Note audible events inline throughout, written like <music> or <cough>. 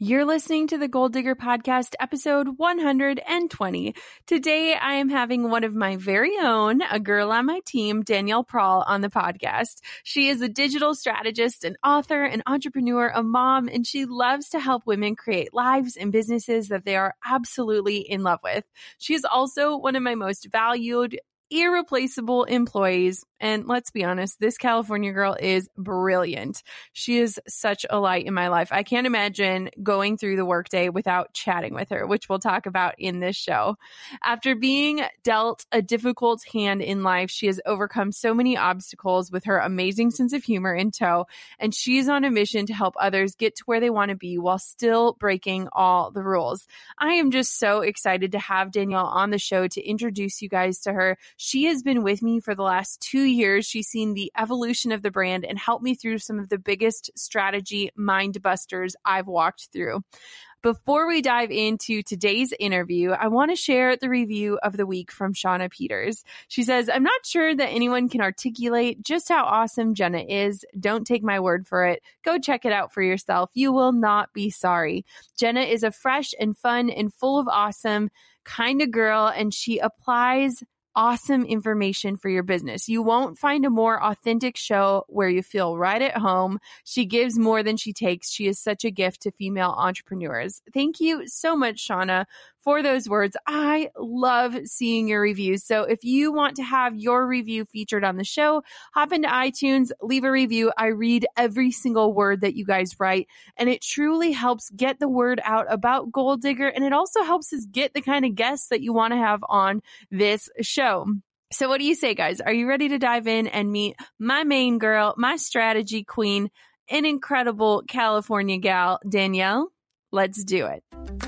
You're listening to the Goal Digger Podcast, episode 120. Today, I am having one of my very own, a girl on my team, Danielle Prahl, on the podcast. She is a digital strategist, an author, an entrepreneur, a mom, and she loves to help women create lives and businesses that they are absolutely in love with. She is also one of my most valued irreplaceable employees. And let's be honest, this California girl is brilliant. She is such a light in my life. I can't imagine going through the workday without chatting with her, which we'll talk about in this show. After being dealt a difficult hand in life, she has overcome so many obstacles with her amazing sense of humor in tow. And she's on a mission to help others get to where they want to be while still breaking all the rules. I am just so excited to have Danielle on the show to introduce you guys to her. She has been with me for the last two years. She's seen the evolution of the brand and helped me through some of the biggest strategy mind busters I've walked through. Before we dive into today's interview, I want to share the review of the week from Shauna Peters. She says, I'm not sure that anyone can articulate just how awesome Jenna is. Don't take my word for it. Go check it out for yourself. You will not be sorry. Jenna is a fresh and fun and full of awesome kind of girl, and she applies awesome information for your business. You won't find a more authentic show where you feel right at home. She gives more than she takes. She is such a gift to female entrepreneurs. Thank you so much, Shauna, for those words. I love seeing your reviews. So if you want to have your review featured on the show, hop into iTunes, leave a review. I read every single word that you guys write, and it truly helps get the word out about Goal Digger. And it also helps us get the kind of guests that you want to have on this show. So, what do you say, guys? Are you ready to dive in and meet my main girl, my strategy queen, an incredible California gal, Danielle? Let's do it.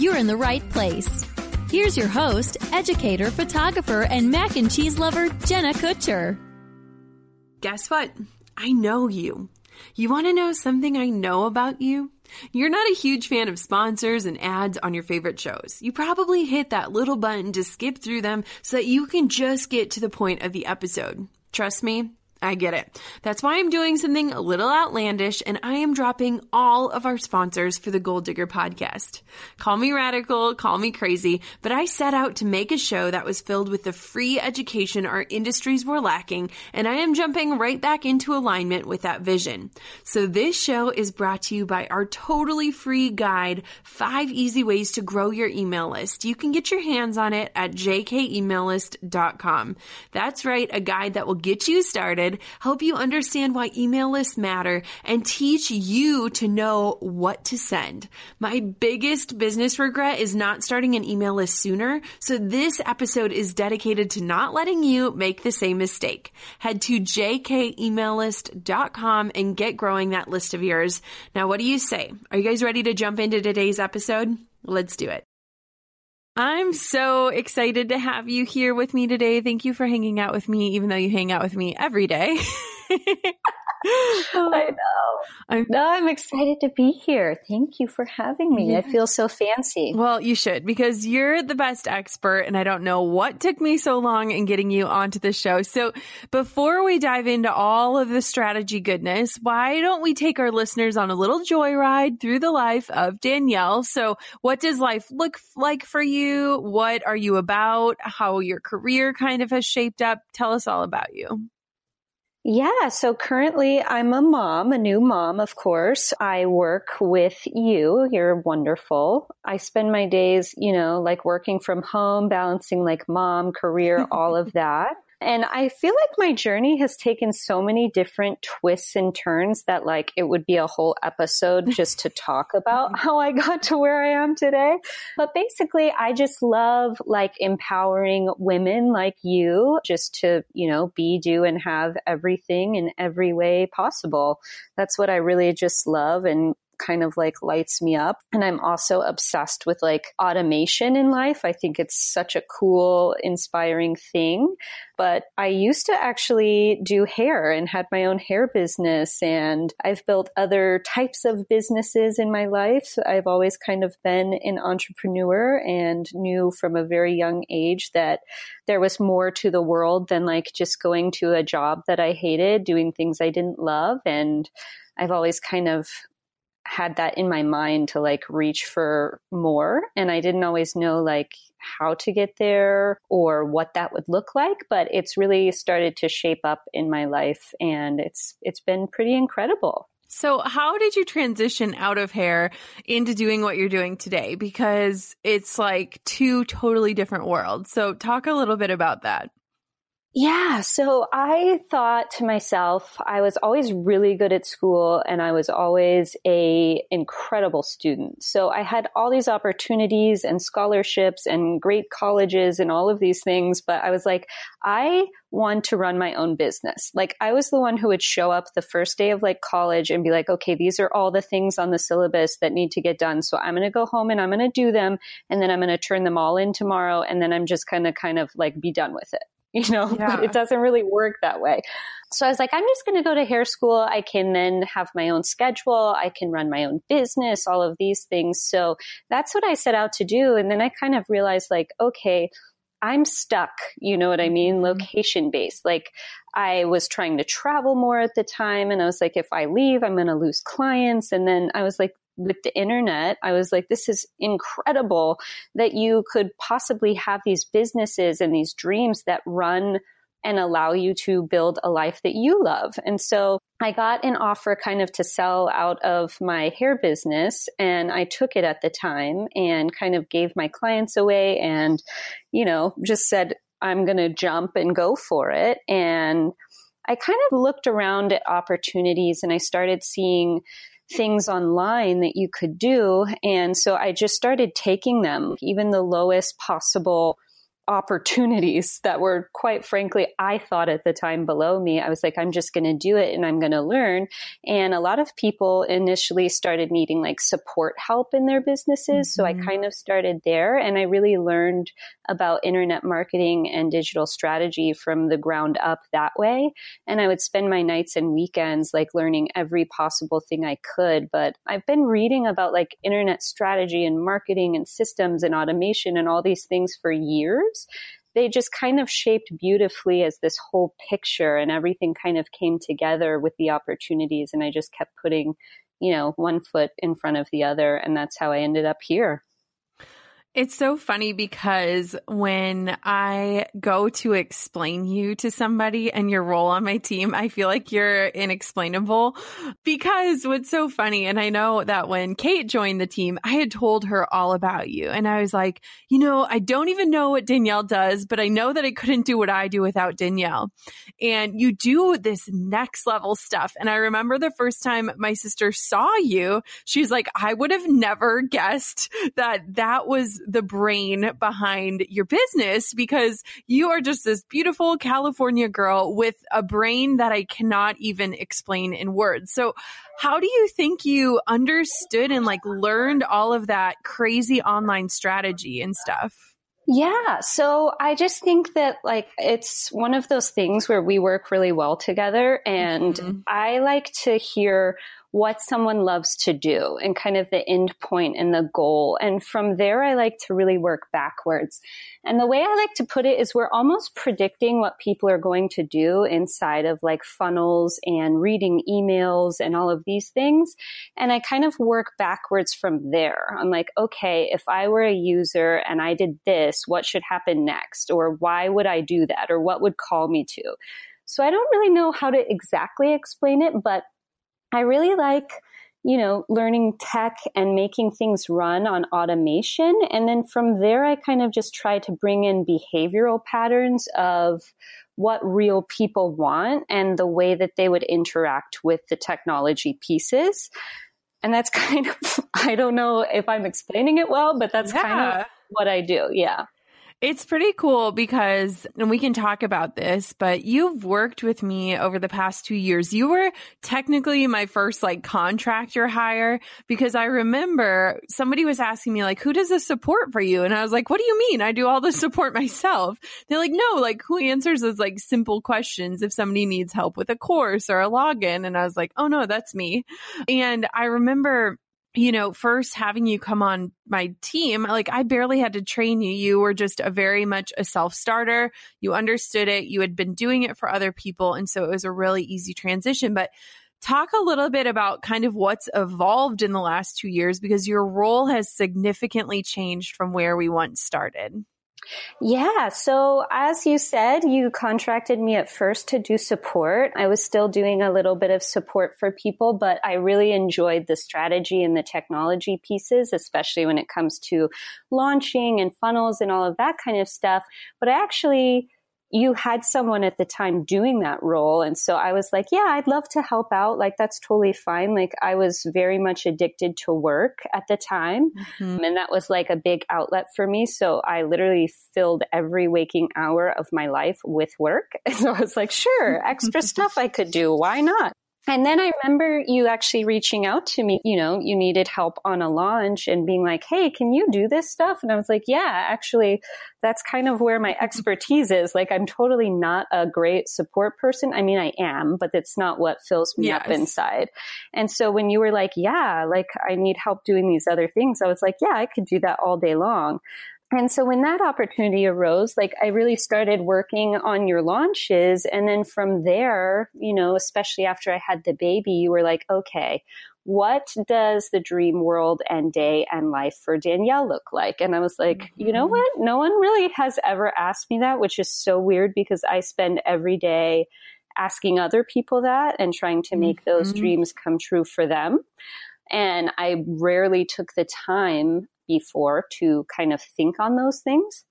you're in the right place. Here's your host, educator, photographer, and mac and cheese lover, Jenna Kutcher. Guess what? I know you. You want to know something I know about you? You're not a huge fan of sponsors and ads on your favorite shows. You probably hit that little button to skip through them so that you can just get to the point of the episode. Trust me, I get it. That's why I'm doing something a little outlandish and I am dropping all of our sponsors for the Goal Digger podcast. Call me radical, call me crazy, but I set out to make a show that was filled with the free education our industries were lacking and I am jumping right back into alignment with that vision. So this show is brought to you by our totally free guide, five easy ways to grow your email list. You can get your hands on it at jkemaillist.com. That's right, a guide that will get you started help you understand why email lists matter and teach you to know what to send. My biggest business regret is not starting an email list sooner. So this episode is dedicated to not letting you make the same mistake. Head to jkemaillist.com and get growing that list of yours. Now, what do you say? Are you guys ready to jump into today's episode? Let's do it. I'm so excited to have you here with me today. Thank you for hanging out with me, even though you hang out with me every day. <laughs> <laughs> I know. I'm, no, I'm excited to be here. Thank you for having me. I feel so fancy. Well, you should because you're the best expert, and I don't know what took me so long in getting you onto the show. So, before we dive into all of the strategy goodness, why don't we take our listeners on a little joyride through the life of Danielle? So, what does life look like for you? What are you about? How your career kind of has shaped up? Tell us all about you. Yeah. So currently I'm a mom, a new mom, of course. I work with you. You're wonderful. I spend my days, you know, like working from home, balancing like mom, career, all of <laughs> that. And I feel like my journey has taken so many different twists and turns that like it would be a whole episode <laughs> just to talk about mm-hmm. how I got to where I am today. But basically, I just love like empowering women like you just to, you know, be, do, and have everything in every way possible. That's what I really just love. And kind of like lights me up. And I'm also obsessed with like automation in life. I think it's such a cool, inspiring thing. But I used to actually do hair and had my own hair business and I've built other types of businesses in my life. I've always kind of been an entrepreneur and knew from a very young age that there was more to the world than like just going to a job that I hated, doing things I didn't love. And I've always kind of had that in my mind to like reach for more. And I didn't always know like how to get there or what that would look like, but it's really started to shape up in my life and it's it's been pretty incredible. So, how did you transition out of hair into doing what you're doing today? Because it's like two totally different worlds. So, talk a little bit about that. Yeah. So I thought to myself, I was always really good at school and I was always a incredible student. So I had all these opportunities and scholarships and great colleges and all of these things. But I was like, I want to run my own business. Like I was the one who would show up the first day of like college and be like, okay, these are all the things on the syllabus that need to get done. So I'm going to go home and I'm going to do them. And then I'm going to turn them all in tomorrow. And then I'm just going to kind of like be done with it. <laughs> you know, yeah. but it doesn't really work that way. So I was like, I'm just going to go to hair school. I can then have my own schedule. I can run my own business, all of these things. So that's what I set out to do. And then I kind of realized like, okay, I'm stuck, you know what I mean? Mm-hmm. Location based. Like I was trying to travel more at the time and I was like, if I leave, I'm going to lose clients. And then I was like, with the internet, I was like, this is incredible that you could possibly have these businesses and these dreams that run and allow you to build a life that you love. And so I got an offer kind of to sell out of my hair business and I took it at the time and kind of gave my clients away and, you know, just said, I'm going to jump and go for it. And I kind of looked around at opportunities and I started seeing things online that you could do. And so I just started taking them, even the lowest possible opportunities <laughs> that were quite frankly I thought at the time below me. I was like I'm just going to do it and I'm going to learn. And a lot of people initially started needing like support help in their businesses, mm-hmm. so I mm-hmm. kind of started there and I really learned about internet marketing and digital strategy from the ground up that way. And I would spend my nights and weekends like learning every possible thing I could, but I've been reading about like internet strategy and marketing and systems and automation and all these things for years they just kind of shaped beautifully as this whole picture and everything kind of came together with the opportunities. And I just kept putting, you know, one foot in front of the other. And that's how I ended up here. It's so funny because when I go to explain you to somebody and your role on my team, I feel like you're inexplainable because what's so funny. And I know that when Kate joined the team, I had told her all about you and I was like, you know, I don't even know what Danielle does, but I know that I couldn't do what I do without Danielle. And you do this next level stuff. And I remember the first time my sister saw you, she's like, I would have never guessed that that was the brain behind your business because you are just this beautiful California girl with a brain that I cannot even explain in words. So how do you think you understood and like learned all of that crazy online strategy and stuff? Yeah. So I just think that like it's one of those things where we work really well together and mm-hmm. I like to hear what someone loves to do and kind of the end point and the goal. And from there, I like to really work backwards. And the way I like to put it is we're almost predicting what people are going to do inside of like funnels and reading emails and all of these things. And I kind of work backwards from there. I'm like, okay, if I were a user and I did this, what should happen next? Or why would I do that? Or what would call me to? So I don't really know how to exactly explain it, but I really like, you know, learning tech and making things run on automation. And then from there, I kind of just try to bring in behavioral patterns of what real people want and the way that they would interact with the technology pieces. And that's <laughs> kind of, I don't know if I'm explaining it well, but that's yeah. kind of what I do. Yeah. It's pretty cool because, and we can talk about this, but you've worked with me over the past two years. You were technically my first like contractor hire because I remember somebody was asking me like, who does the support for you? And I was like, what do you mean? I do all the <laughs> support myself. They're like, no, like who answers those like simple questions if somebody needs help with a course or a login? And I was like, oh no, that's me. And I remember you know, first having you come on my team, like I barely had to train you. You were just a very much a self starter. You understood it. You had been doing it for other people. And so it was a really easy transition. But talk a little bit about kind of what's evolved in the last two years because your role has significantly changed from where we once started. Yeah. So as you said, you contracted me at first to do support. I was still doing a little bit of support for people, but I really enjoyed the strategy and the technology pieces, especially when it comes to launching and funnels and all of that kind of stuff. But I actually you had someone at the time doing that role. And so I was like, yeah, I'd love to help out. Like, that's totally fine. Like, I was very much addicted to work at the time. Mm-hmm. And that was like a big outlet for me. So I literally filled every waking hour of my life with work. <laughs> And so I was like, sure, extra stuff I could do. Why not? And then I remember you actually reaching out to me, you know, you needed help on a launch and being like, Hey, can you do this stuff? And I was like, yeah, actually, that's kind of where my expertise is. Like, I'm totally not a great support person. I mean, I am, but it's not what fills me yes. up inside. And so when you were like, yeah, like I need help doing these other things, I was like, yeah, I could do that all day long. And so when that opportunity arose, like I really started working on your launches. And then from there, you know, especially after I had the baby, you were like, okay, what does the dream world and day and life for Danielle look like? And I was like, mm-hmm. you know mm-hmm. what? No one really has ever asked me that, which is so weird because I spend every day asking other people that and trying to make mm-hmm. those dreams come true for them. And I rarely took the time before to kind of think on those things.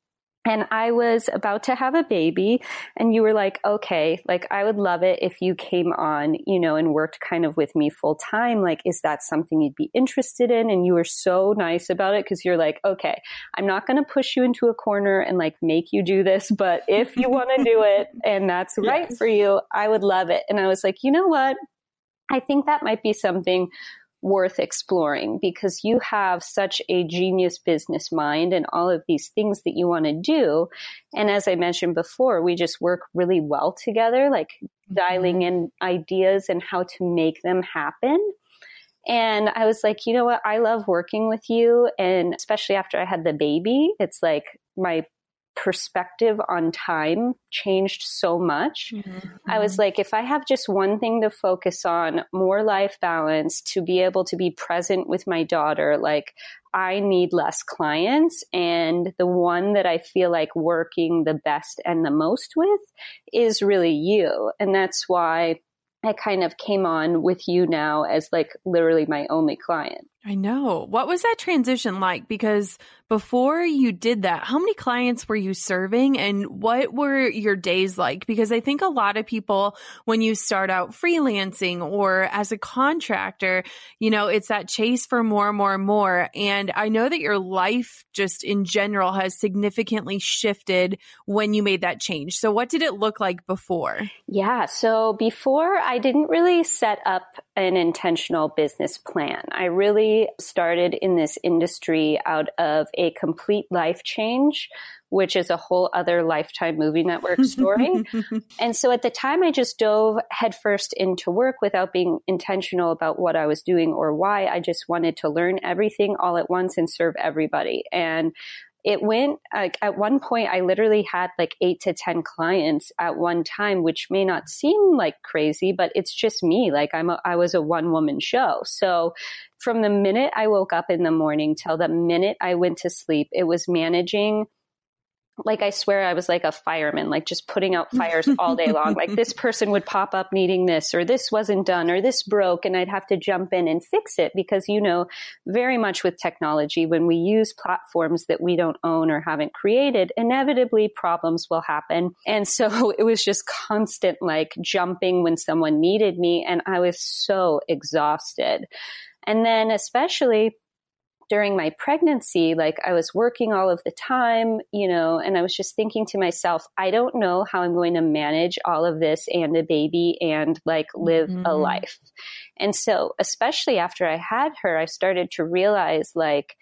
And I was about to have a baby and you were like, okay, like I would love it if you came on, you know, and worked kind of with me full time. Like, is that something you'd be interested in? And you were so nice about it because you're like, okay, I'm not going to push you into a corner and like make you do this, but if you want to do it <laughs> and that's yes. right for you, I would love it. And I was like, you know what? I think that might be something worth exploring because you have such a genius business mind and all of these things that you want to do. And as I mentioned before, we just work really well together, like mm-hmm. dialing in ideas and how to make them happen. And I was like, you know what? I love working with you. And especially after I had the baby, it's like my perspective on time changed so much. Mm-hmm. I was like, if I have just one thing to focus on, more life balance, to be able to be present with my daughter, like I need less clients. And the one that I feel like working the best and the most with is really you. And that's why I kind of came on with you now as like literally my only client. I know. What was that transition like? Because before you did that, how many clients were you serving and what were your days like? Because I think a lot of people, when you start out freelancing or as a contractor, you know, it's that chase for more and more and more. And I know that your life just in general has significantly shifted when you made that change. So what did it look like before? Yeah. So before I didn't really set up an intentional business plan. I really started in this industry out of a complete life change, which is a whole other lifetime movie network <laughs> story. and so at the time, I just dove headfirst into work without being intentional about what I was doing or why. I just wanted to learn everything all at once and serve everybody. And it went like at one point i literally had like eight to ten clients at one time which may not seem like crazy but it's just me. Like i'm a, i was a one woman show. So from the minute i woke up in the morning till the minute i went to sleep it was managing like I swear I was like a fireman, like just putting out fires <laughs> all day long. Like this person would pop up needing this, or this wasn't done, or this broke, and I'd have to jump in and fix it because, you know, very much with technology, when we use platforms that we don't own or haven't created, inevitably problems will happen. And so <laughs> it was just constant like jumping when someone needed me, and I was so exhausted. And then, especially during my pregnancy, like I was working all of the time, you know, and I was just thinking to myself, I don't know how I'm going to manage all of this and a baby and like live mm-hmm. a life. And so, especially after I had her, I started to realize like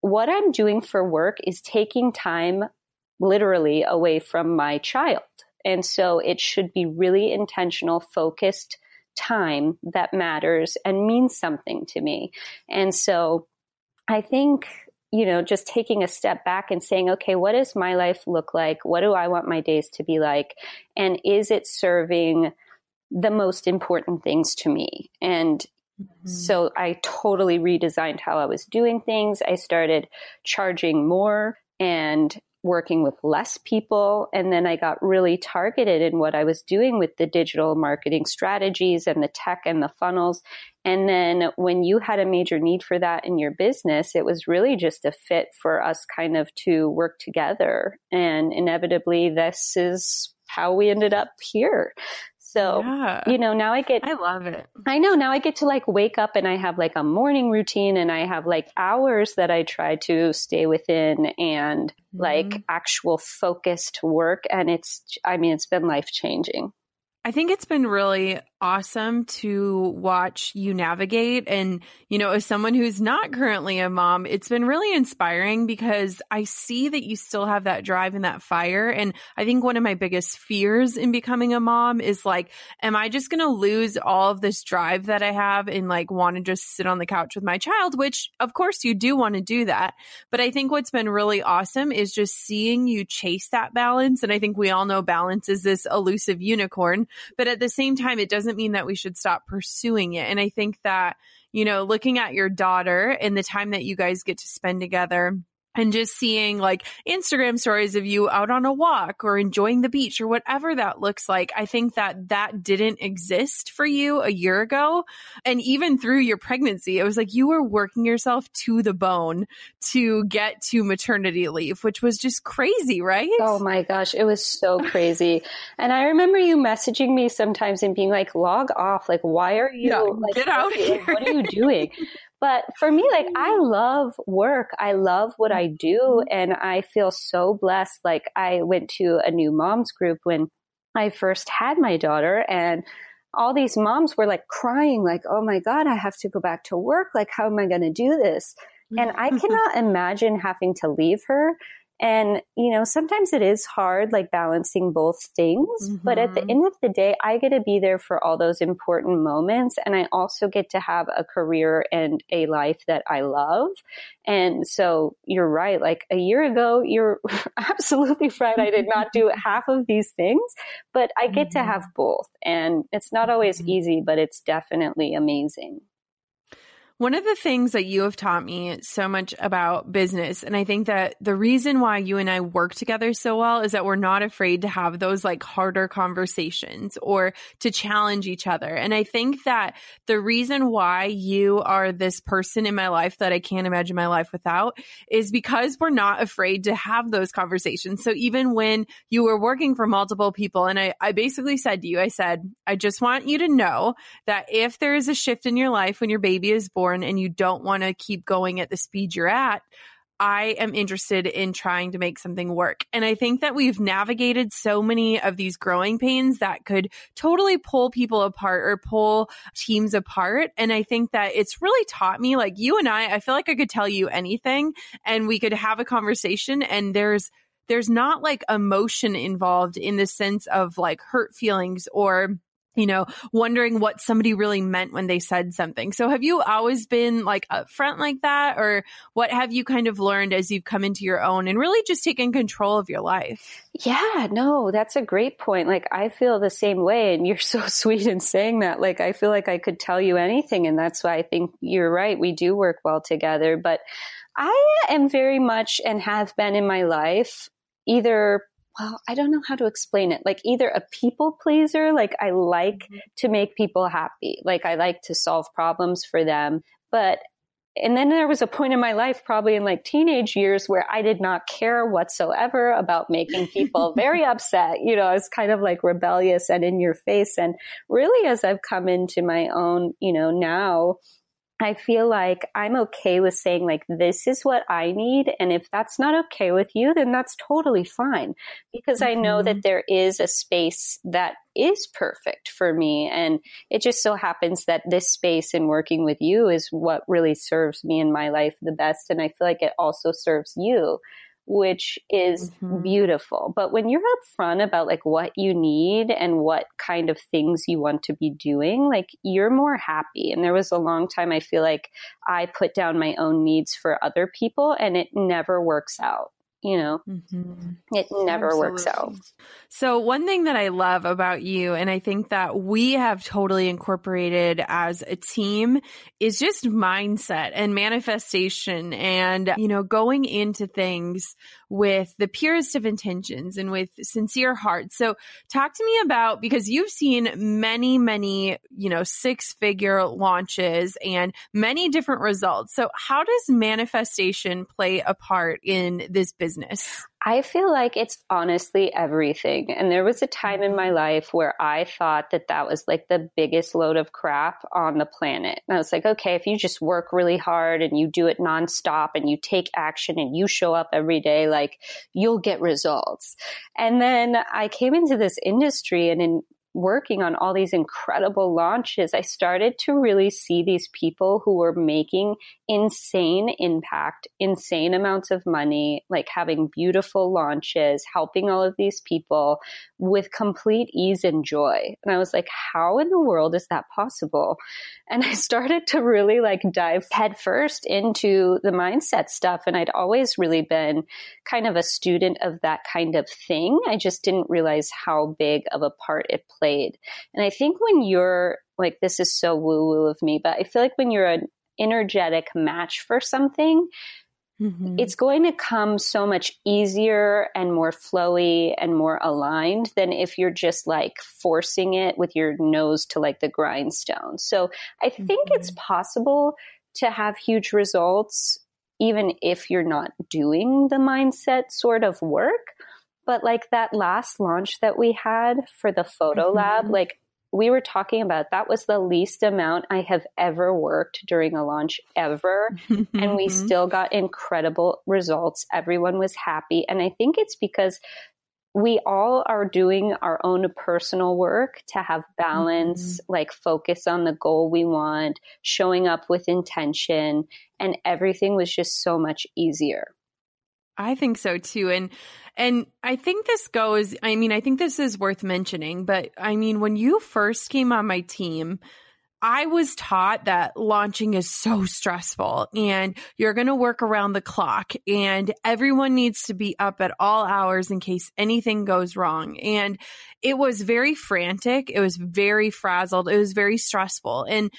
what I'm doing for work is taking time literally away from my child. And so it should be really intentional, focused time that matters and means something to me. And so I think, you know, just taking a step back and saying, okay, what does my life look like? What do I want my days to be like? And is it serving the most important things to me? And mm-hmm. so I totally redesigned how I was doing things. I started charging more and working with less people. And then I got really targeted in what I was doing with the digital marketing strategies and the tech and the funnels. And then when you had a major need for that in your business, it was really just a fit for us kind of to work together. And inevitably, this is how we ended up here. So, yeah. you know, now I get, I love it. I know now I get to like wake up and I have like a morning routine and I have like hours that I try to stay within and mm-hmm. like actual focused work. And it's, I mean, it's been life changing. I think it's been really awesome to watch you navigate. And, you know, as someone who's not currently a mom, it's been really inspiring because I see that you still have that drive and that fire. And I think one of my biggest fears in becoming a mom is like, am I just going to lose all of this drive that I have and like want to just sit on the couch with my child? Which, of course, you do want to do that. But I think what's been really awesome is just seeing you chase that balance. And I think we all know balance is this elusive unicorn. But at the same time, it doesn't mean that we should stop pursuing it. And I think that, you know, looking at your daughter and the time that you guys get to spend together, and just seeing like Instagram stories of you out on a walk or enjoying the beach or whatever that looks like. I think that that didn't exist for you a year ago. And even through your pregnancy, it was like you were working yourself to the bone to get to maternity leave, which was just crazy, right? Oh my gosh, it was so <laughs> crazy. and I remember you messaging me sometimes and being like, log off. Like, why are you yeah, like, get out here? Like, what are you doing? <laughs> But for me, like I love work. I love what I do. Mm-hmm. And I feel so blessed. Like I went to a new moms group when I first had my daughter and all these moms were like crying, like, oh my God, I have to go back to work. Like, how am I going to do this? And I <laughs> cannot imagine having to leave her. And, you know, sometimes it is hard, like balancing both things. Mm-hmm. But at the mm-hmm. end of the day, I get to be there for all those important moments. And I also get to have a career and a life that I love. And so you're right. Like a year ago, you're <laughs> absolutely right. I did not do <laughs> half of these things, but I get mm-hmm. to have both. And it's not always mm-hmm. easy, but it's definitely amazing. One of the things that you have taught me so much about business, and I think that the reason why you and I work together so well is that we're not afraid to have those like harder conversations or to challenge each other. And I think that the reason why you are this person in my life that I can't imagine my life without is because we're not afraid to have those conversations. So even when you were working for multiple people, and I, I basically said to you, I said, I just want you to know that if there is a shift in your life when your baby is born, born and you don't want to keep going at the speed you're at, I am interested in trying to make something work. And I think that we've navigated so many of these growing pains that could totally pull people apart or pull teams apart. And I think that it's really taught me, like you and I, I feel like I could tell you anything and we could have a conversation and there's, there's not like emotion involved in the sense of like hurt feelings or you know, wondering what somebody really meant when they said something. So have you always been like upfront like that? Or what have you kind of learned as you've come into your own and really just taken control of your life? Yeah, no, that's a great point. Like I feel the same way and you're so <laughs> sweet in saying that. Like I feel like I could tell you anything and that's why I think you're right. We do work well together, but I am very much and have been in my life either well, I don't know how to explain it. Like either a people pleaser, like I like mm-hmm. to make people happy. Like I like to solve problems for them. But, and then there was a point in my life, probably in like teenage years, where I did not care whatsoever about making people <laughs> very upset. You know, I was kind of like rebellious and in your face. And really, as I've come into my own, you know, now, I feel like I'm okay with saying like, this is what I need. And if that's not okay with you, then that's totally fine because mm-hmm. I know that mm-hmm. there is a space that is perfect for me. And it just so happens that this space in working with you is what really serves me in my life the best. And I feel like it also serves you which is mm-hmm. beautiful. But when you're upfront about like what you need and what kind of things you want to be doing, like you're more happy. And there was a long time I feel like I put down my own needs for other people and it never works out you know, mm-hmm. it never Absolutely. works out. So, one thing that I love about you, and I think that we have totally incorporated as a team, is just mindset and manifestation and, you know, going into things with the purest of intentions and with sincere hearts. So, talk to me about because you've seen many, many, you know, six figure launches and many different results. So, how does manifestation play a part in this business? I feel like it's honestly everything. And there was a time in my mm-hmm. life where I thought that that was like the biggest load of crap on the planet. And I was like, okay, if you just work really hard and you do it nonstop and you take action and you show up every day, like you'll get results. And then I came into this industry and in working on all these incredible launches, I started to really see these people who were making insane impact, insane amounts of money, like having beautiful launches, helping all of these people with complete ease and joy. And I was like, how in the world is that possible? And I started to really like dive headfirst into the mindset stuff. And I'd always really been kind of a student of that kind of thing. I just didn't realize how big of a part it played played. And I think when you're like, this is so woo woo of me, but I feel like when you're an energetic match for something, Mm-hmm. It's going to come so much easier and more flowy and more aligned than if you're just like forcing it with your nose to like the grindstone. So I think mm-hmm. it's possible to have huge results even if you're not doing the mindset sort of work. But like that last launch that we had for the photo mm-hmm. lab, like we were talking about that was the least amount I have ever worked during a launch ever. <laughs> and we mm-hmm. still got incredible results. Everyone was happy. And I think it's because we all are doing our own personal work to have balance, mm-hmm. like focus on the goal we want, showing up with intention, and everything was just so much easier. I think so too. And and I think this goes I mean, I think this is worth mentioning, but I mean, when you first came on my team, I was taught that launching is so stressful and you're going to work around the clock and everyone needs to be up at all hours in case anything goes wrong. And it was very frantic. It was very frazzled. It was very stressful. And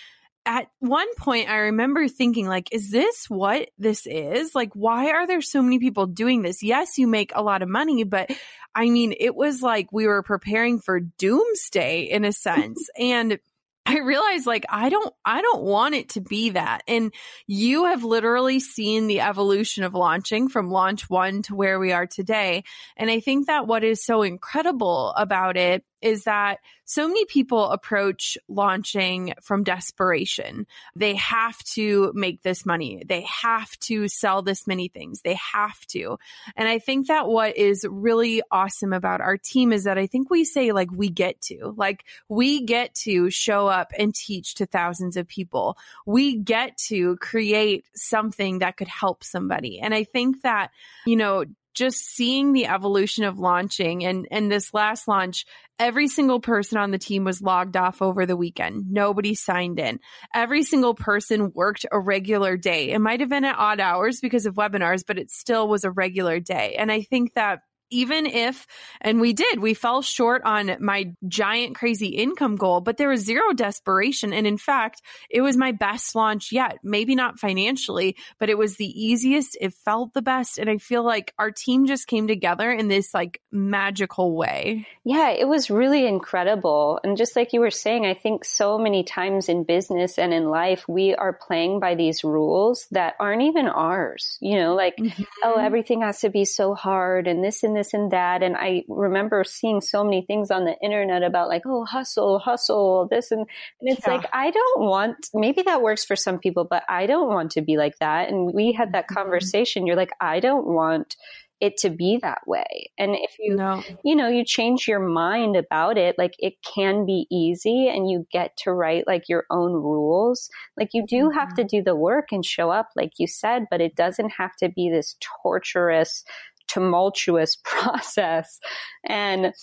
at one point I remember thinking like is this what this is? Like why are there so many people doing this? Yes, you make a lot of money, but I mean, it was like we were preparing for doomsday in a sense. <laughs> and I realized like I don't I don't want it to be that. And you have literally seen the evolution of launching from launch 1 to where we are today. And I think that what is so incredible about it is that so many people approach launching from desperation. They have to make this money. They have to sell this many things. They have to. And I think that what is really awesome about our team is that I think we say like we get to, like we get to show up and teach to thousands of people. We get to create something that could help somebody. And I think that, you know, just seeing the evolution of launching and and this last launch every single person on the team was logged off over the weekend. Nobody signed in. Every single person worked a regular day. It might have been at odd hours because of webinars but it still was a regular day. And i think that even if, and we did, we fell short on my giant crazy income goal, but there was zero desperation. And in fact, it was my best launch yet. Maybe not financially, but it was the easiest. It felt the best. And I feel like our team just came together in this like magical way. Yeah, it was really incredible. And just like you were saying, I think so many times in business and in life, we are playing by these rules that aren't even ours. You know, like, mm-hmm. oh, everything has to be so hard and this and this and that. And I remember seeing so many things on the internet about like, oh, hustle, hustle, this and, and it's yeah. like, I don't want, maybe that works for some people, but I don't want to be like that. And we had that mm-hmm. conversation. You're like, I don't want it to be that way. And if you, no. you know, you change your mind about it, like it can be easy and you get to write like your own rules. Like you do mm-hmm. have to do the work and show up, like you said, but it doesn't have to be this torturous tumultuous <laughs> process. And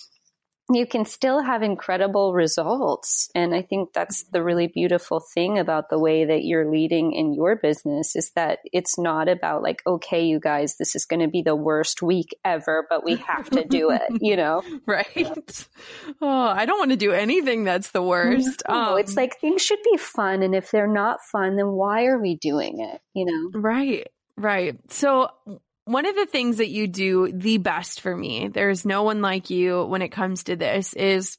you can still have incredible results. And I think that's the really beautiful thing about the way that you're leading in your business is that it's not about like, okay, you guys, this is going to be the worst week ever, but we have to do it, <laughs> you know? right. Oh, I don't want to do anything that's the worst. No, um, it's like things should be fun. And if they're not fun, then why are we doing it, you know? Right. Right. So one of the things that you do the best for me, there's no one like you when it comes to this, is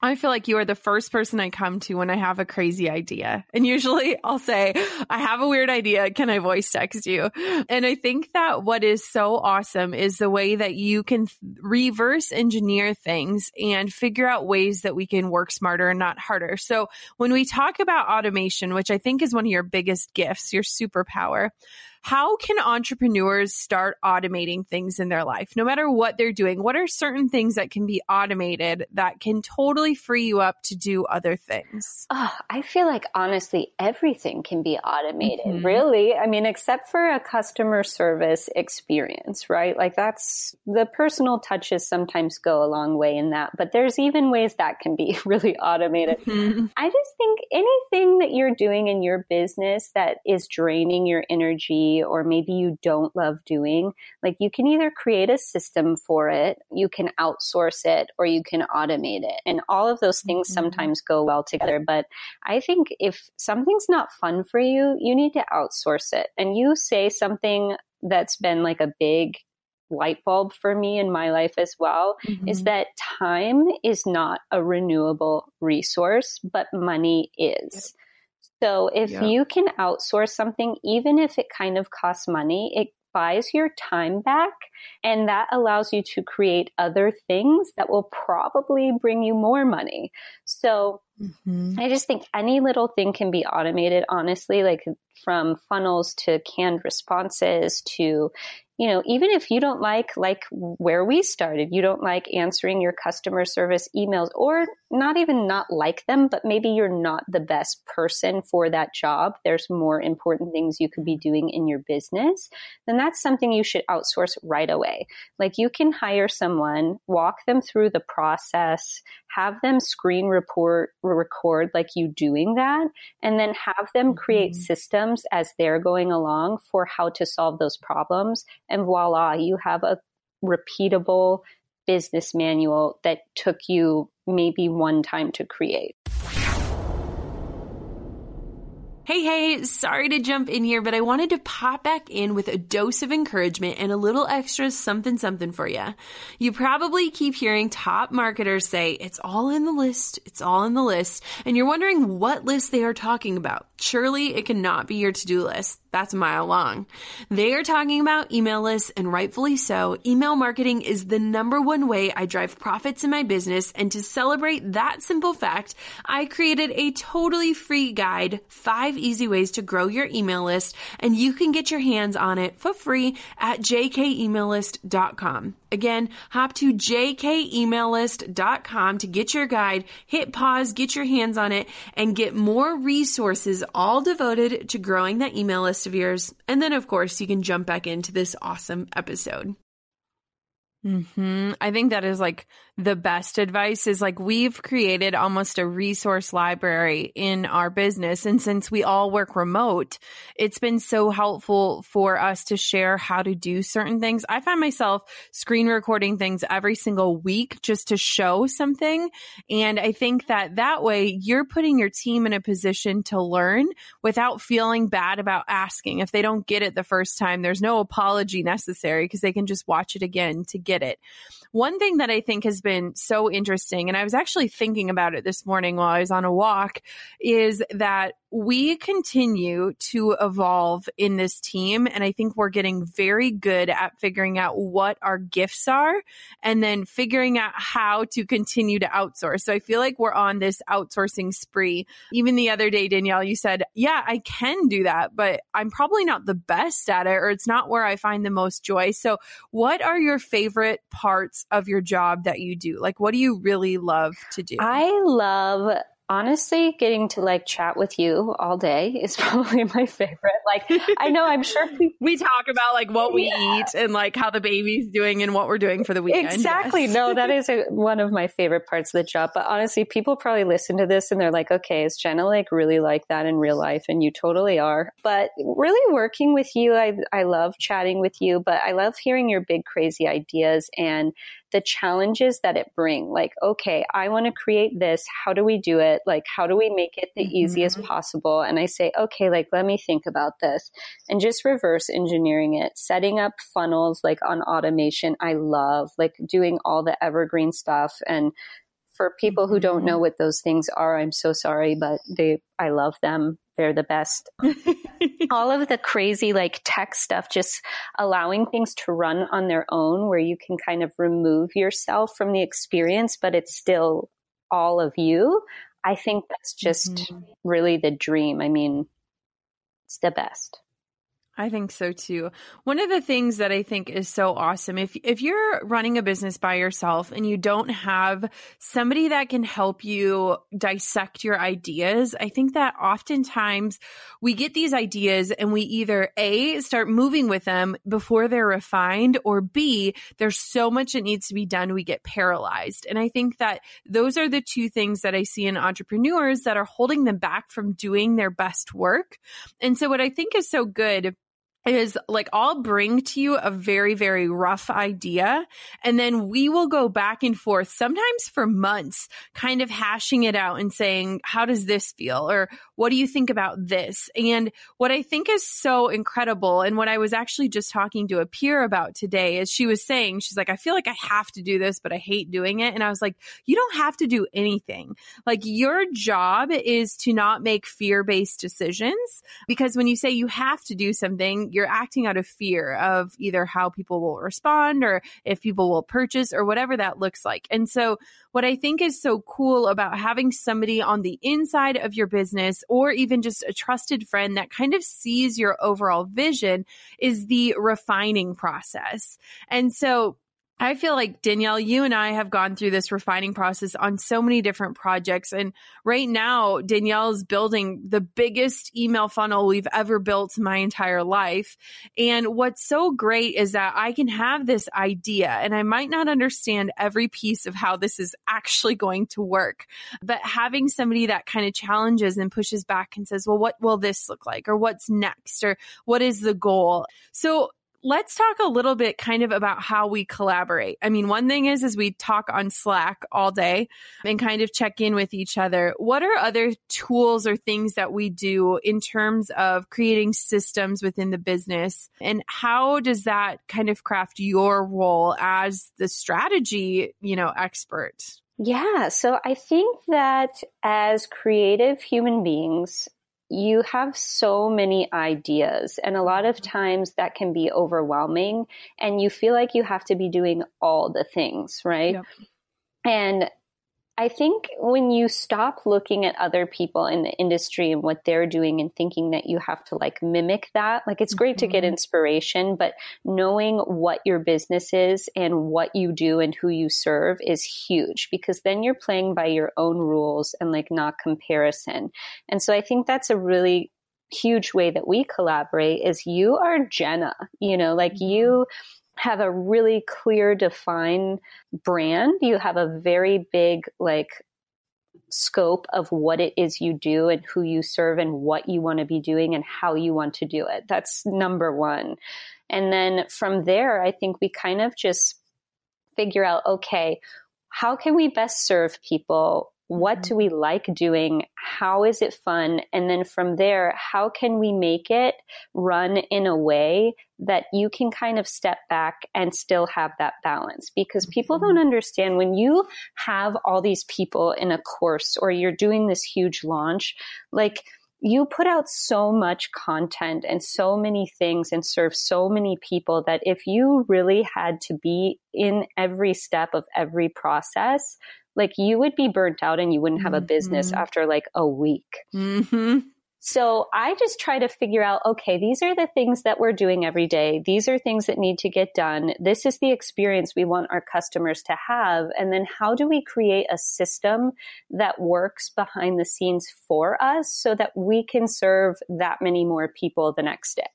I feel like you are the first person I come to when I have a crazy idea. And usually <laughs> I'll say, I have a weird idea. Can I voice text you? And I think that what is so awesome is the way that you can reverse engineer things and figure out ways that we can work smarter and not harder. So when we talk about automation, which I think is one of your biggest gifts, your superpower, how can entrepreneurs start automating things in their life, no matter what they're doing? What are certain things that can be automated that can totally free you up to do other things? Oh, I feel like honestly, everything can be automated, mm-hmm. really. I mean, except for a customer service experience, right? Like that's the personal touches sometimes go a long way in that, but there's even ways that can be <laughs> really automated. Mm-hmm. I just think anything that you're doing in your business that is draining your energy or maybe you don't love doing, like you can either create a system for it, you can outsource it, or you can automate it. And all of those things mm-hmm. sometimes go well together. But I think if something's not fun for you, you need to outsource it. And you say something that's been like a big light bulb for me in my life as well mm-hmm. is that time is not a renewable resource, but money is. So if yep. you can outsource something, even if it kind of costs money, it buys your time back and that allows you to create other things that will probably bring you more money. So mm-hmm. I just think any little thing can be automated, honestly, like from funnels to canned responses to you know, even if you don't like, like where we started, you don't like answering your customer service emails or not even not like them, but maybe you're not the best person for that job. There's more important things you could be doing in your business. Then that's something you should outsource right away. Like you can hire someone, walk them through the process, have them screen report, record like you doing that, and then have them create mm-hmm. systems as they're going along for how to solve those problems and voila, you have a repeatable business manual that took you maybe one time to create. Hey, hey, sorry to jump in here, but I wanted to pop back in with a dose of encouragement and a little extra something something for you. You probably keep hearing top marketers say, it's all in the list, it's all in the list, and you're wondering what list they are talking about. Surely it cannot be your to-do list. That's a mile long. They are talking about email lists and rightfully so. Email marketing is the number one way I drive profits in my business. And to celebrate that simple fact, I created a totally free guide, five easy ways to grow your email list. And you can get your hands on it for free at jkemaillist.com. Again, hop to jkemaillist.com to get your guide, hit pause, get your hands on it, and get more resources all devoted to growing that email list of yours. And then, of course, you can jump back into this awesome episode. Hmm. I think that is like the best advice is like we've created almost a resource library in our business. And since we all work remote, it's been so helpful for us to share how to do certain things. I find myself screen recording things every single week just to show something. And I think that that way you're putting your team in a position to learn without feeling bad about asking. If they don't get it the first time, there's no apology necessary because they can just watch it again to get it. One thing that I think has been so interesting, and I was actually thinking about it this morning while I was on a walk, is that we continue to evolve in this team. And I think we're getting very good at figuring out what our gifts are and then figuring out how to continue to outsource. So I feel like we're on this outsourcing spree. Even the other day, Danielle, you said, yeah, I can do that, but I'm probably not the best at it or it's not where I find the most joy. So what are your favorite parts of your job that you do? Like, what do you really love to do? I love honestly, getting to like chat with you all day is <laughs> probably my favorite. Like, I know I'm sure <laughs> we talk about like what we yeah. eat and like how the baby's doing and what we're doing for the weekend. Exactly. Yes. no, <laughs> that is a, one of my favorite parts of the job. But honestly, people probably listen to this and they're like, okay, is Jenna like really like that in real life? And you totally are. But really working with you, I, I love chatting with you, but I love hearing your big, crazy ideas and the challenges that it bring. Like, okay, I want to create this. How do we do it? Like, how do we make it the mm-hmm. easiest possible? And I say, okay, like, let me think about this and just reverse engineering it, setting up funnels like on automation. I love like doing all the evergreen stuff and for people who don't know mm-hmm. what those things are, I'm so sorry, but they, I love them. They're the best. <laughs> All of the crazy like tech stuff, just allowing things to run on their own where you can kind of remove yourself from the experience, but it's still all of you. I think that's just mm-hmm. really the dream. I mean, it's the best. I think so too. One of the things that I think is so awesome if if you're running a business by yourself and you don't have somebody that can help you dissect your ideas, I think that oftentimes we get these ideas and we either A start moving with them before they're refined or B there's so much that needs to be done we get paralyzed. And I think that those are the two things that I see in entrepreneurs that are holding them back from doing their best work. And so what I think is so good is like I'll bring to you a very, very rough idea. And then we will go back and forth, sometimes for months, kind of hashing it out and saying, how does this feel? Or what do you think about this? And what I think is so incredible, and what I was actually just talking to a peer about today, is she was saying, she's like, I feel like I have to do this, but I hate doing it. And I was like, you don't have to do anything. Like your job is to not make fear based decisions because when you say you have to do something, you're acting out of fear of either how people will respond or if people will purchase or whatever that looks like. And so what I think is so cool about having somebody on the inside of your business or even just a trusted friend that kind of sees your overall vision is the refining process. And so I feel like Danielle, you and I have gone through this refining process on so many different projects. And right now, Danielle is building the biggest email funnel we've ever built in my entire life. And what's so great is that I can have this idea and I might not understand every piece of how this is actually going to work, but having somebody that kind of challenges and pushes back and says, well, what will this look like? Or what's next? Or what is the goal? So let's talk a little bit kind of about how we collaborate. I mean, one thing is, is we talk on Slack all day and kind of check in with each other. What are other tools or things that we do in terms of creating systems within the business? And how does that kind of craft your role as the strategy, you know, expert? Yeah. So I think that as creative human beings, you have so many ideas and a lot of mm-hmm. times that can be overwhelming and you feel like you have to be doing all the things, right? Yep. And I think when you stop looking at other people in the industry and what they're doing and thinking that you have to like mimic that, like it's great mm-hmm. to get mm-hmm. inspiration, but knowing what your business is and what you do and who you serve is huge because then you're playing by your own rules and like not comparison. And so I think that's a really huge way that we collaborate is you are Jenna, you know, like mm-hmm. you have a really clear defined brand. You have a very big like scope of what it is you do and who you serve and what you want to be doing and how you want to do it. That's number 1. And then from there, I think we kind of just figure out okay, how can we best serve people? What do mm-hmm. we like doing? How is it fun? And then from there, how can we make it run in a way that you can kind of step back and still have that balance? Because people mm-hmm. don't understand when you have all these people in a course or you're doing this huge launch, like, you put out so much content and so many things and serve so many people that if you really had to be in every step of every process, like you would be burnt out and you wouldn't have a business mm-hmm. after like a week. Mm-hmm. So I just try to figure out, okay, these are the things that we're doing every day. These are things that need to get done. This is the experience we want our customers to have. And then how do we create a system that works behind the scenes for us so that we can serve that many more people the next day?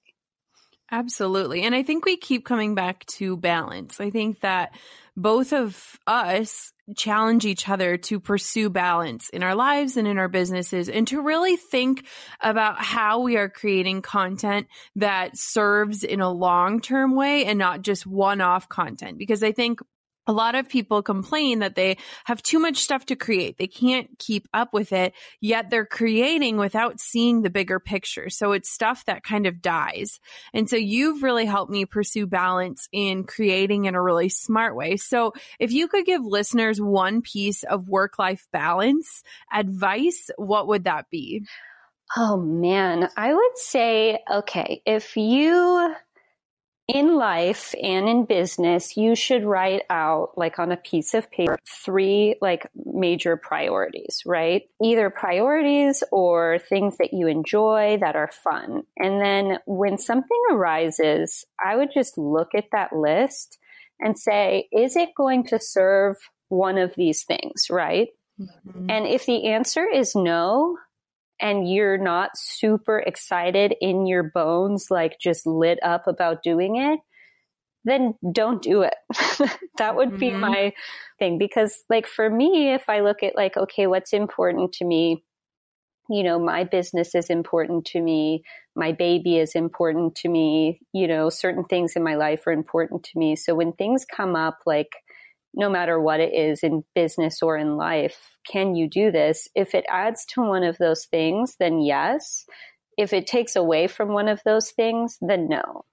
Absolutely. And I think we keep coming back to balance. I think that both of us challenge each other to pursue balance in our lives and in our businesses and to really think about how we are creating content that serves in a long term way and not just one off content. Because I think a lot of people complain that they have too much stuff to create. They can't keep up with it, yet they're creating without seeing the bigger picture. So it's stuff that kind of dies. And so you've really helped me pursue balance in creating in a really smart way. So if you could give listeners one piece of work life balance advice, what would that be? Oh man, I would say, okay, if you in life and in business, you should write out like on a piece of paper three like major priorities, right? Either priorities or things that you enjoy that are fun. And then when something arises, I would just look at that list and say, is it going to serve one of these things, right? Mm-hmm. And if the answer is no, and you're not super excited in your bones, like just lit up about doing it, then don't do it. <laughs> that would mm-hmm. be my thing. Because, like, for me, if I look at, like, okay, what's important to me? You know, my business is important to me. My baby is important to me. You know, certain things in my life are important to me. So when things come up, like, no matter what it is in business or in life, can you do this? If it adds to one of those things, then yes. If it takes away from one of those things, then no.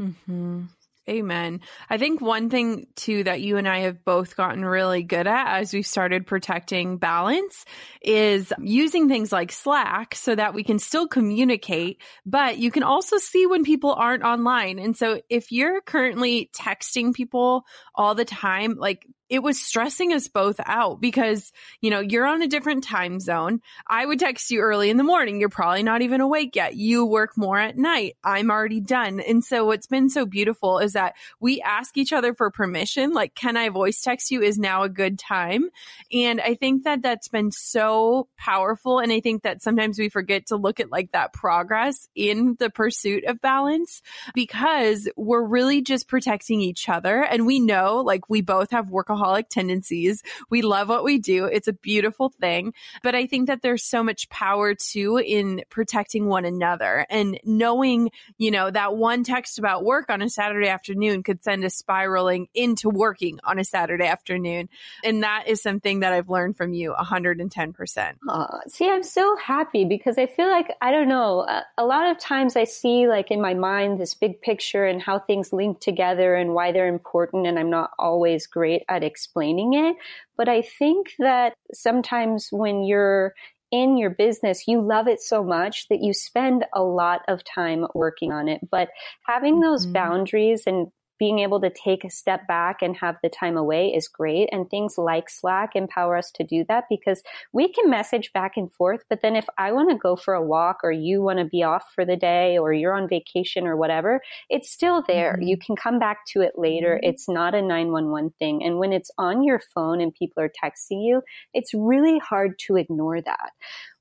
Mm-hmm. Amen. I think one thing too that you and I have both gotten really good at as we started protecting balance is using things like Slack so that we can still communicate, but you can also see when people aren't online. And so if you're currently texting people all the time, like it was stressing us both out because, you know, you're on a different time zone. I would text you early in the morning. You're probably not even awake yet. You work more at night. I'm already done. And so what's been so beautiful is that we ask each other for permission. Like, can I voice text you? Is now a good time? And I think that that's been so powerful. And I think that sometimes we forget to look at like that progress in the pursuit of balance because we're really just protecting each other. And we know like we both have workaholic workaholic tendencies. We love what we do. It's a beautiful thing. But I think that there's so much power too in protecting one another and knowing, you know, that one text about work on a Saturday afternoon could send us spiraling into working on a Saturday afternoon. And that is something that I've learned from you 110%. Oh, see, I'm so happy because I feel like, I don't know, a lot of times I see like in my mind this big picture and how things link together and why they're important. And I'm not always great at explaining it. But I think that sometimes when you're in your business, you love it so much that you spend a lot of time working on it. But having those mm-hmm. boundaries and being able to take a step back and have the time away is great. And things like Slack empower us to do that because we can message back and forth. But then if I want to go for a walk or you want to be off for the day or you're on vacation or whatever, it's still there. Mm-hmm. You can come back to it later. Mm-hmm. It's not a 911 thing. And when it's on your phone and people are texting you, it's really hard to ignore that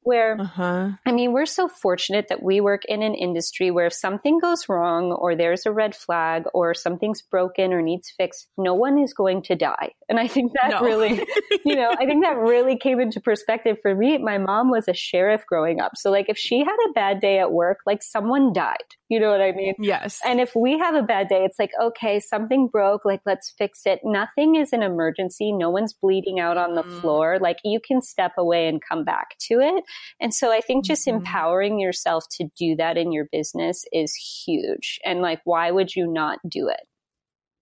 where uh-huh. I mean, we're so fortunate that we work in an industry where if something goes wrong or there's a red flag or something's broken or needs fixed, no one is going to die. And I think that no. really, <laughs> you know, I think that really came into perspective for me. My mom was a sheriff growing up. So like if she had a bad day at work, like someone died. You know what I mean? Yes. And if we have a bad day, it's like, okay, something broke, like let's fix it. Nothing is an emergency. No one's bleeding out on the mm. floor. Like you can step away and come back to it. And so I think just mm-hmm. empowering yourself to do that in your business is huge. And like, why would you not do it?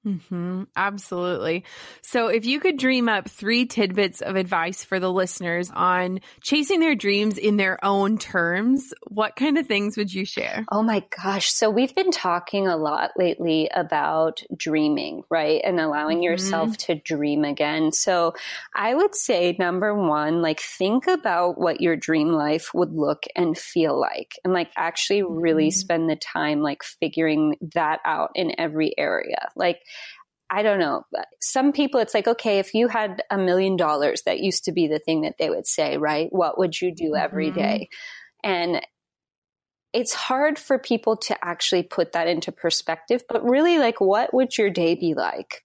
Mm-hmm, absolutely. So, if you could dream up three tidbits of advice for the listeners on chasing their dreams in their own terms, what kind of things would you share? Oh my gosh. So, we've been talking a lot lately about dreaming, right? And allowing mm-hmm. yourself to dream again. So, I would say number one, like think about what your dream life would look and feel like, and like actually really mm-hmm. spend the time like figuring that out in every area. Like, I don't know. Some people, it's like, okay, if you had a million dollars, that used to be the thing that they would say, right? What would you do every mm-hmm. day? And it's hard for people to actually put that into perspective, but really, like, what would your day be like?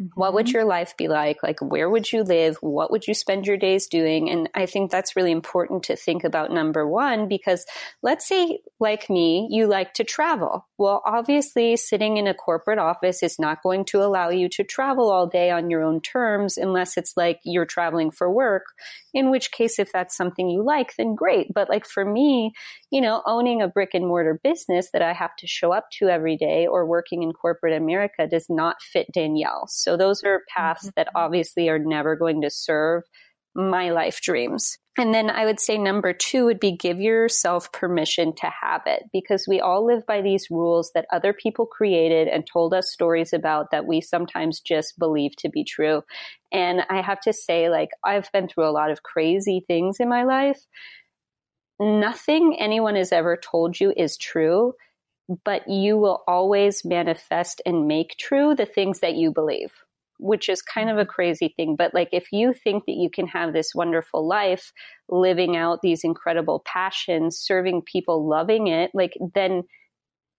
Mm-hmm. What would mm-hmm. your life be like? Like, where would you live? What would you spend your days doing? And I think that's really important to think about number one, because let's say, like me, you like to travel. Well, obviously, sitting in a corporate office is not going to allow you to travel all day on your own terms unless it's like you're traveling for work. In which case, if that's something you like, then great. But like for me, you know, owning a brick and mortar business that I have to show up to every day or working in corporate America does not fit Danielle. So those are paths mm-hmm. that obviously are never going to serve my life dreams. And then I would say number two would be give yourself permission to have it because we all live by these rules that other people created and told us stories about that we sometimes just believe to be true. And I have to say, like, I've been through a lot of crazy things in my life. Nothing anyone has ever told you is true, but you will always manifest and make true the things that you believe which is kind of a crazy thing. But like, if you think that you can have this wonderful life, living out these incredible passions, serving people, loving it, like, then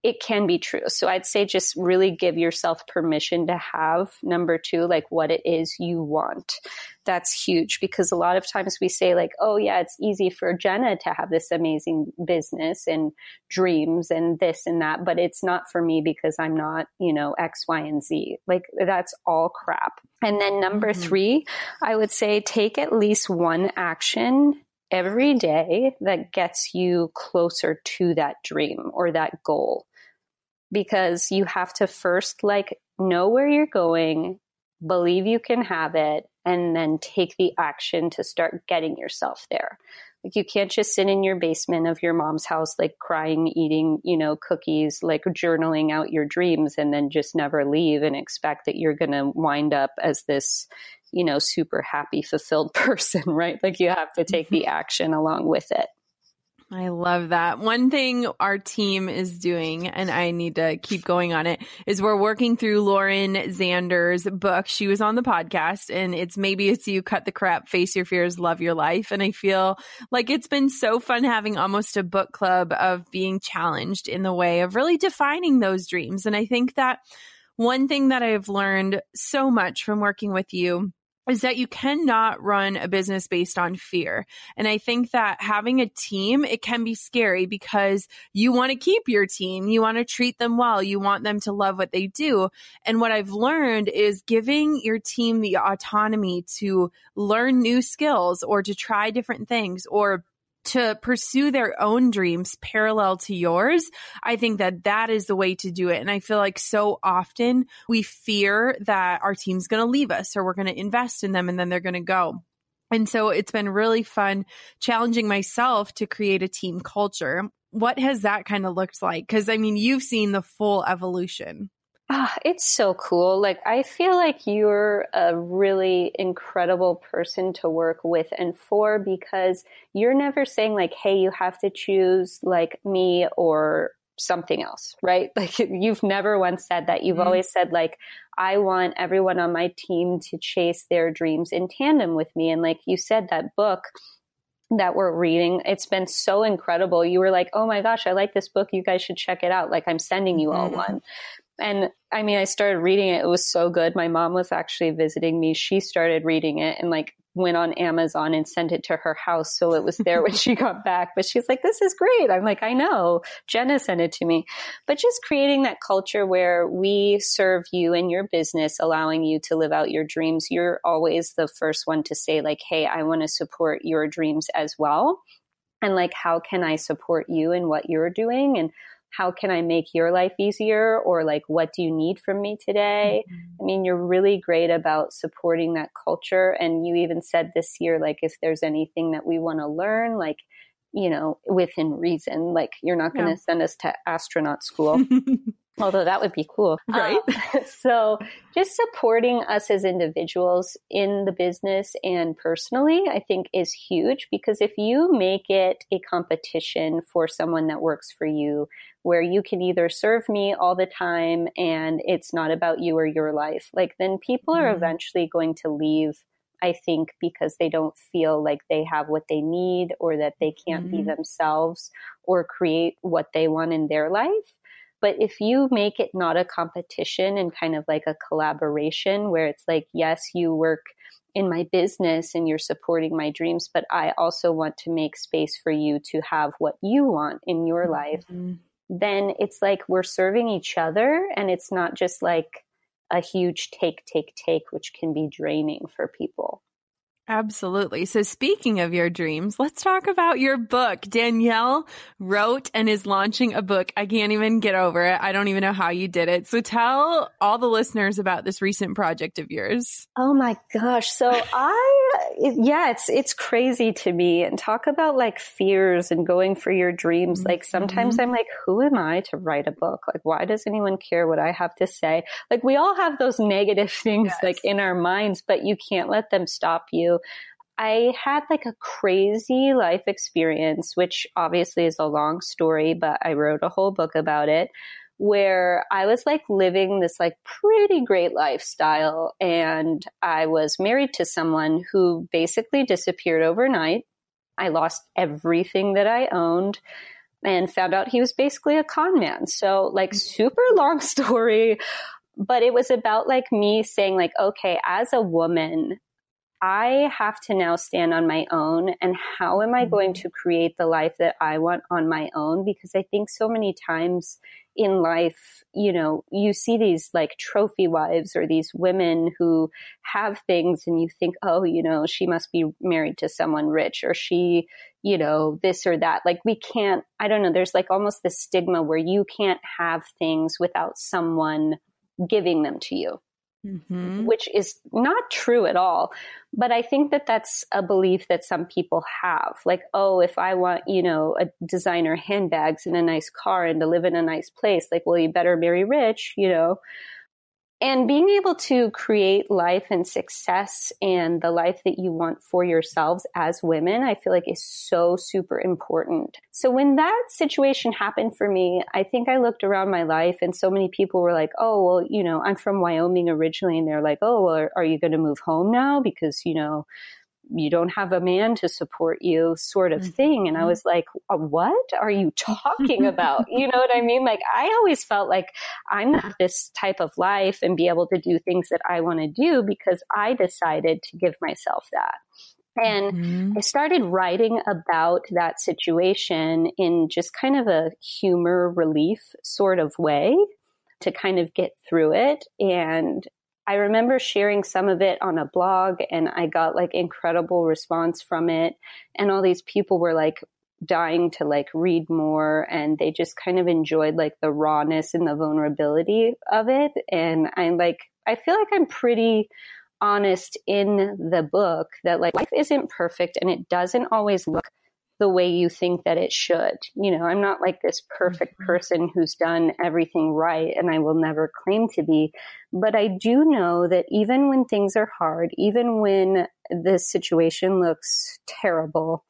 it can be true. So I'd say just really give yourself permission to have number two, like what it is you want. That's huge because a lot of times we say like, oh yeah, it's easy for Jenna to have this amazing business and dreams and this and that, but it's not for me because I'm not, you know, X, Y, and Z. Like that's all crap. And then number mm-hmm. three, I would say take at least one action every day that gets you closer to that dream or that goal because you have to first like know where you're going, believe you can have it, and then take the action to start getting yourself there. Like you can't just sit in your basement of your mom's house, like crying, eating, you know, cookies, like journaling out your dreams and then just never leave and expect that you're going to wind up as this, you know, super happy, fulfilled <laughs> person, right? Like you have to take the mm-hmm. action along with it. I love that. One thing our team is doing, and I need to keep going on it, is we're working through Lauren Zander's book. She was on the podcast, and it's Maybe It's You, Cut the Crap, Face Your Fears, Love Your Life. And I feel like it's been so fun having almost a book club of being challenged in the way of really defining those dreams. And I think that one thing that I've learned so much from working with you is that you cannot run a business based on fear. And I think that having a team, it can be scary because you want to keep your team. You want to treat them well. You want them to love what they do. And what I've learned is giving your team the autonomy to learn new skills or to try different things or to pursue their own dreams parallel to yours, I think that that is the way to do it. And I feel like so often we fear that our team's going to leave us or we're going to invest in them and then they're going to go. And so it's been really fun challenging myself to create a team culture. What has that kind of looked like? Because I mean, you've seen the full evolution. Ah, it's so cool. Like, I feel like you're a really incredible person to work with and for because you're never saying, like, hey, you have to choose like me or something else, right? <laughs> Like, you've never once said that. You've mm-hmm. always said, like, I want everyone on my team to chase their dreams in tandem with me. And like you said, that book, that we're reading. It's been so incredible. You were like, oh my gosh, I like this book. You guys should check it out. Like, I'm sending you all mm-hmm. one. And I mean, I started reading it. It was so good. My mom was actually visiting me. She started reading it and like went on Amazon and sent it to her house. So it was there when she <laughs> got back. But she's like, this is great. I'm like, I know. Jenna sent it to me. But just creating that culture where we serve you and your business, allowing you to live out your dreams. You're always the first one to say, like, hey, I want to support your dreams as well. And like, how can I support you in what you're doing? And how can I make your life easier? Or like, what do you need from me today? Mm-hmm. I mean, you're really great about supporting that culture. And you even said this year, like, if there's anything that we want to learn, like, you know, within reason, like, you're not going to yeah. send us to astronaut school. <laughs> although that would be cool. <laughs> Right. Um, <laughs> so just supporting us as individuals in the business and personally, I think is huge because if you make it a competition for someone that works for you, where you can either serve me all the time and it's not about you or your life, like then people are mm-hmm. eventually going to leave I think because they don't feel like they have what they need or that they can't mm-hmm. be themselves or create what they want in their life. But if you make it not a competition and kind of like a collaboration where it's like, yes, you work in my business and you're supporting my dreams, but I also want to make space for you to have what you want in your mm-hmm. life, then it's like we're serving each other and it's not just like a huge take, take, take, which can be draining for people. Absolutely. So speaking of your dreams, let's talk about your book. Danielle wrote and is launching a book. I can't even get over it. I don't even know how you did it. So tell all the listeners about this recent project of yours. Oh my gosh. So I yeah, it's it's crazy to me. And talk about like fears and going for your dreams. Like sometimes mm-hmm. I'm like, who am I to write a book? Like why does anyone care what I have to say? Like we all have those negative <laughs> things yes. like in our minds, but you can't let them stop you. I had like a crazy life experience, which obviously is a long story, but I wrote a whole book about it where I was like living this like pretty great lifestyle. And I was married to someone who basically disappeared overnight. I lost everything that I owned and found out he was basically a con man. So like mm-hmm. super <laughs> long story, but it was about like me saying like, okay, as a woman, I have to now stand on my own. And how am I going mm-hmm. to create the life that I want on my own? Because I think so many times in life, you know, you see these like trophy wives or these women who have things and you think, oh, you know, she must be married to someone rich or she, you know, this or that. Like we can't, I don't know, there's like almost this stigma where you can't have things without someone giving them to you mm-hmm. which is not true at all. But I think that that's a belief that some people have. Like, oh, if I want, you know, a designer handbags and a nice car and to live in a nice place, like, well, you better marry rich, you know and being able to create life and success and the life that you want for yourselves as women, I feel like is so super important. So when that situation happened for me, I think I looked around my life and so many people were like, Oh, well, you know, I'm from Wyoming originally. And they're like, Oh, well, are, are you going to move home now? Because, you know, you don't have a man to support you sort of thing. And I mm-hmm. was like, what are you <laughs> talking about? you know what I mean? Like, I always felt like I'm not this type of life and be able to do things that I want to do because I decided to give myself that. And mm-hmm. I started writing about that situation in just kind of a humor relief sort of way to kind of get through it. And I remember sharing some of it on a blog and I got like incredible response from it. And all these people were like dying to like read more and they just kind of enjoyed like the rawness and the vulnerability of it. And I'm like, I feel like I'm pretty honest in the book that like life isn't perfect and it doesn't always look the way you think that it should. You know, I'm not like this perfect mm-hmm. person who's done everything right and I will never claim to be. But I do know that even when things are hard, even when the situation looks terrible,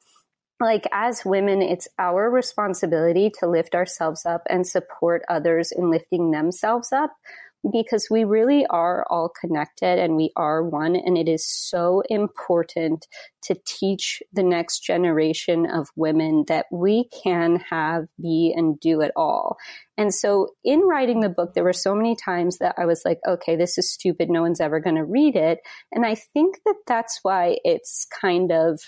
like as women, it's our responsibility to lift ourselves up and support others in lifting themselves up because we really are all connected and we are one. And it is so important to teach the next generation of women that we can have, be, and do it all. And so in writing the book, there were so many times that I was like, okay, this is stupid. No one's ever going to read it. And I think that that's why it's kind of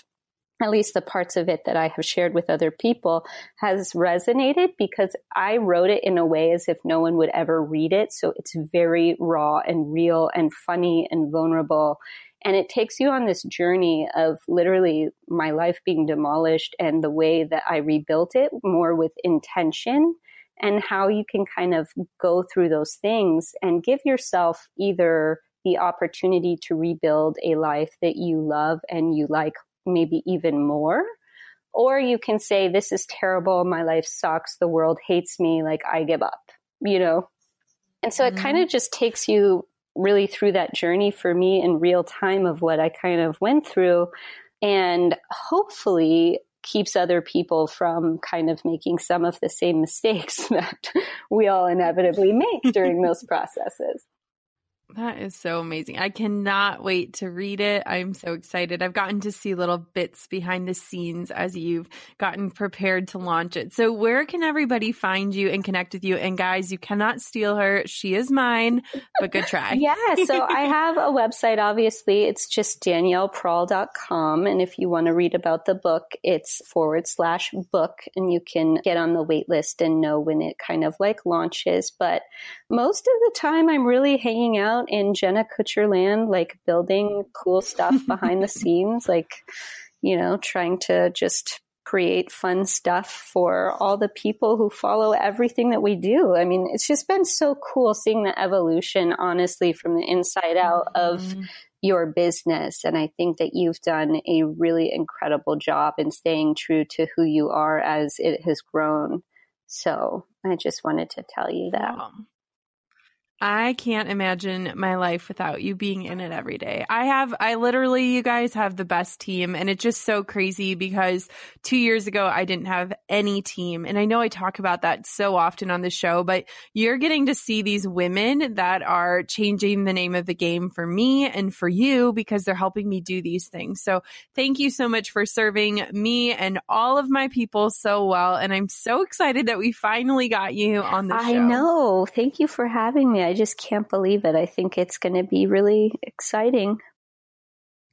at least the parts of it that I have shared with other people, has resonated because I wrote it in a way as if no one would ever read it. So it's very raw and real and funny and vulnerable. And it takes you on this journey of literally my life being demolished and the way that I rebuilt it more with intention and how you can kind of go through those things and give yourself either the opportunity to rebuild a life that you love and you like maybe even more. Or you can say, this is terrible. My life sucks. The world hates me. Like I give up, you know? And so mm-hmm. it kind of just takes you really through that journey for me in real time of what I kind of went through and hopefully keeps other people from kind of making some of the same <laughs> mistakes that we all inevitably make during those <laughs> processes. That is so amazing. I cannot wait to read it. I'm so excited. I've gotten to see little bits behind the scenes as you've gotten prepared to launch it. So, where can everybody find you and connect with you? And guys, you cannot steal her. She is mine, but good try. <laughs> yeah. So, I have a website, obviously. It's just danielleprahl.com. And if you want to read about the book, it's forward slash book. And you can get on the wait list and know when it kind of like launches. But most of the time, I'm really hanging out in Jenna Kutcher land, like building cool stuff <laughs> behind the scenes, like, you know, trying to just create fun stuff for all the people who follow everything that we do. I mean, it's just been so cool seeing the evolution, honestly, from the inside out of mm-hmm. your business. And I think that you've done a really incredible job in staying true to who you are as it has grown. So I just wanted to tell you that. I can't imagine my life without you being in it every day. I have, I literally, you guys have the best team and it's just so crazy because two years ago I didn't have any team. And I know I talk about that so often on the show, but you're getting to see these women that are changing the name of the game for me and for you because they're helping me do these things. So thank you so much for serving me and all of my people so well. And I'm so excited that we finally got you on the show. I know. Thank you for having me. I I just can't believe it. I think it's going to be really exciting.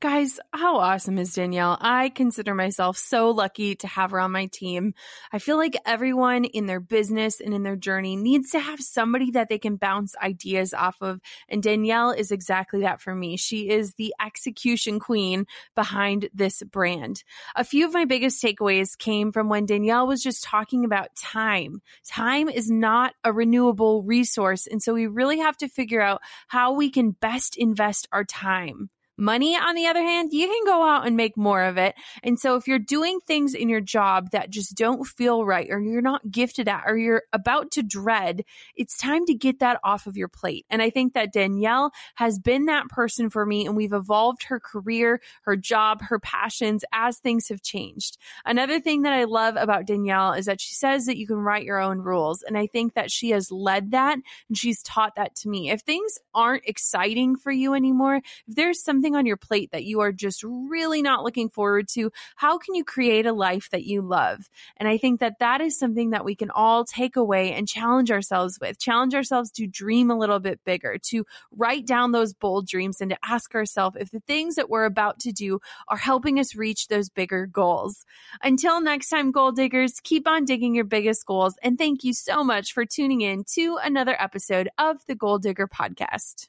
Guys, how awesome is Danielle? I consider myself so lucky to have her on my team. I feel like everyone in their business and in their journey needs to have somebody that they can bounce ideas off of. And Danielle is exactly that for me. She is the execution queen behind this brand. A few of my biggest takeaways came from when Danielle was just talking about time. Time is not a renewable resource. And so we really have to figure out how we can best invest our time. Money, on the other hand, you can go out and make more of it. And so if you're doing things in your job that just don't feel right or you're not gifted at or you're about to dread, it's time to get that off of your plate. And I think that Danielle has been that person for me and we've evolved her career, her job, her passions as things have changed. Another thing that I love about Danielle is that she says that you can write your own rules. And I think that she has led that and she's taught that to me. If things aren't exciting for you anymore, if there's something something on your plate that you are just really not looking forward to, how can you create a life that you love? And I think that that is something that we can all take away and challenge ourselves with, challenge ourselves to dream a little bit bigger, to write down those bold dreams and to ask ourselves if the things that we're about to do are helping us reach those bigger goals. Until next time, Goal Diggers, keep on digging your biggest goals. And thank you so much for tuning in to another episode of the Goal Digger Podcast.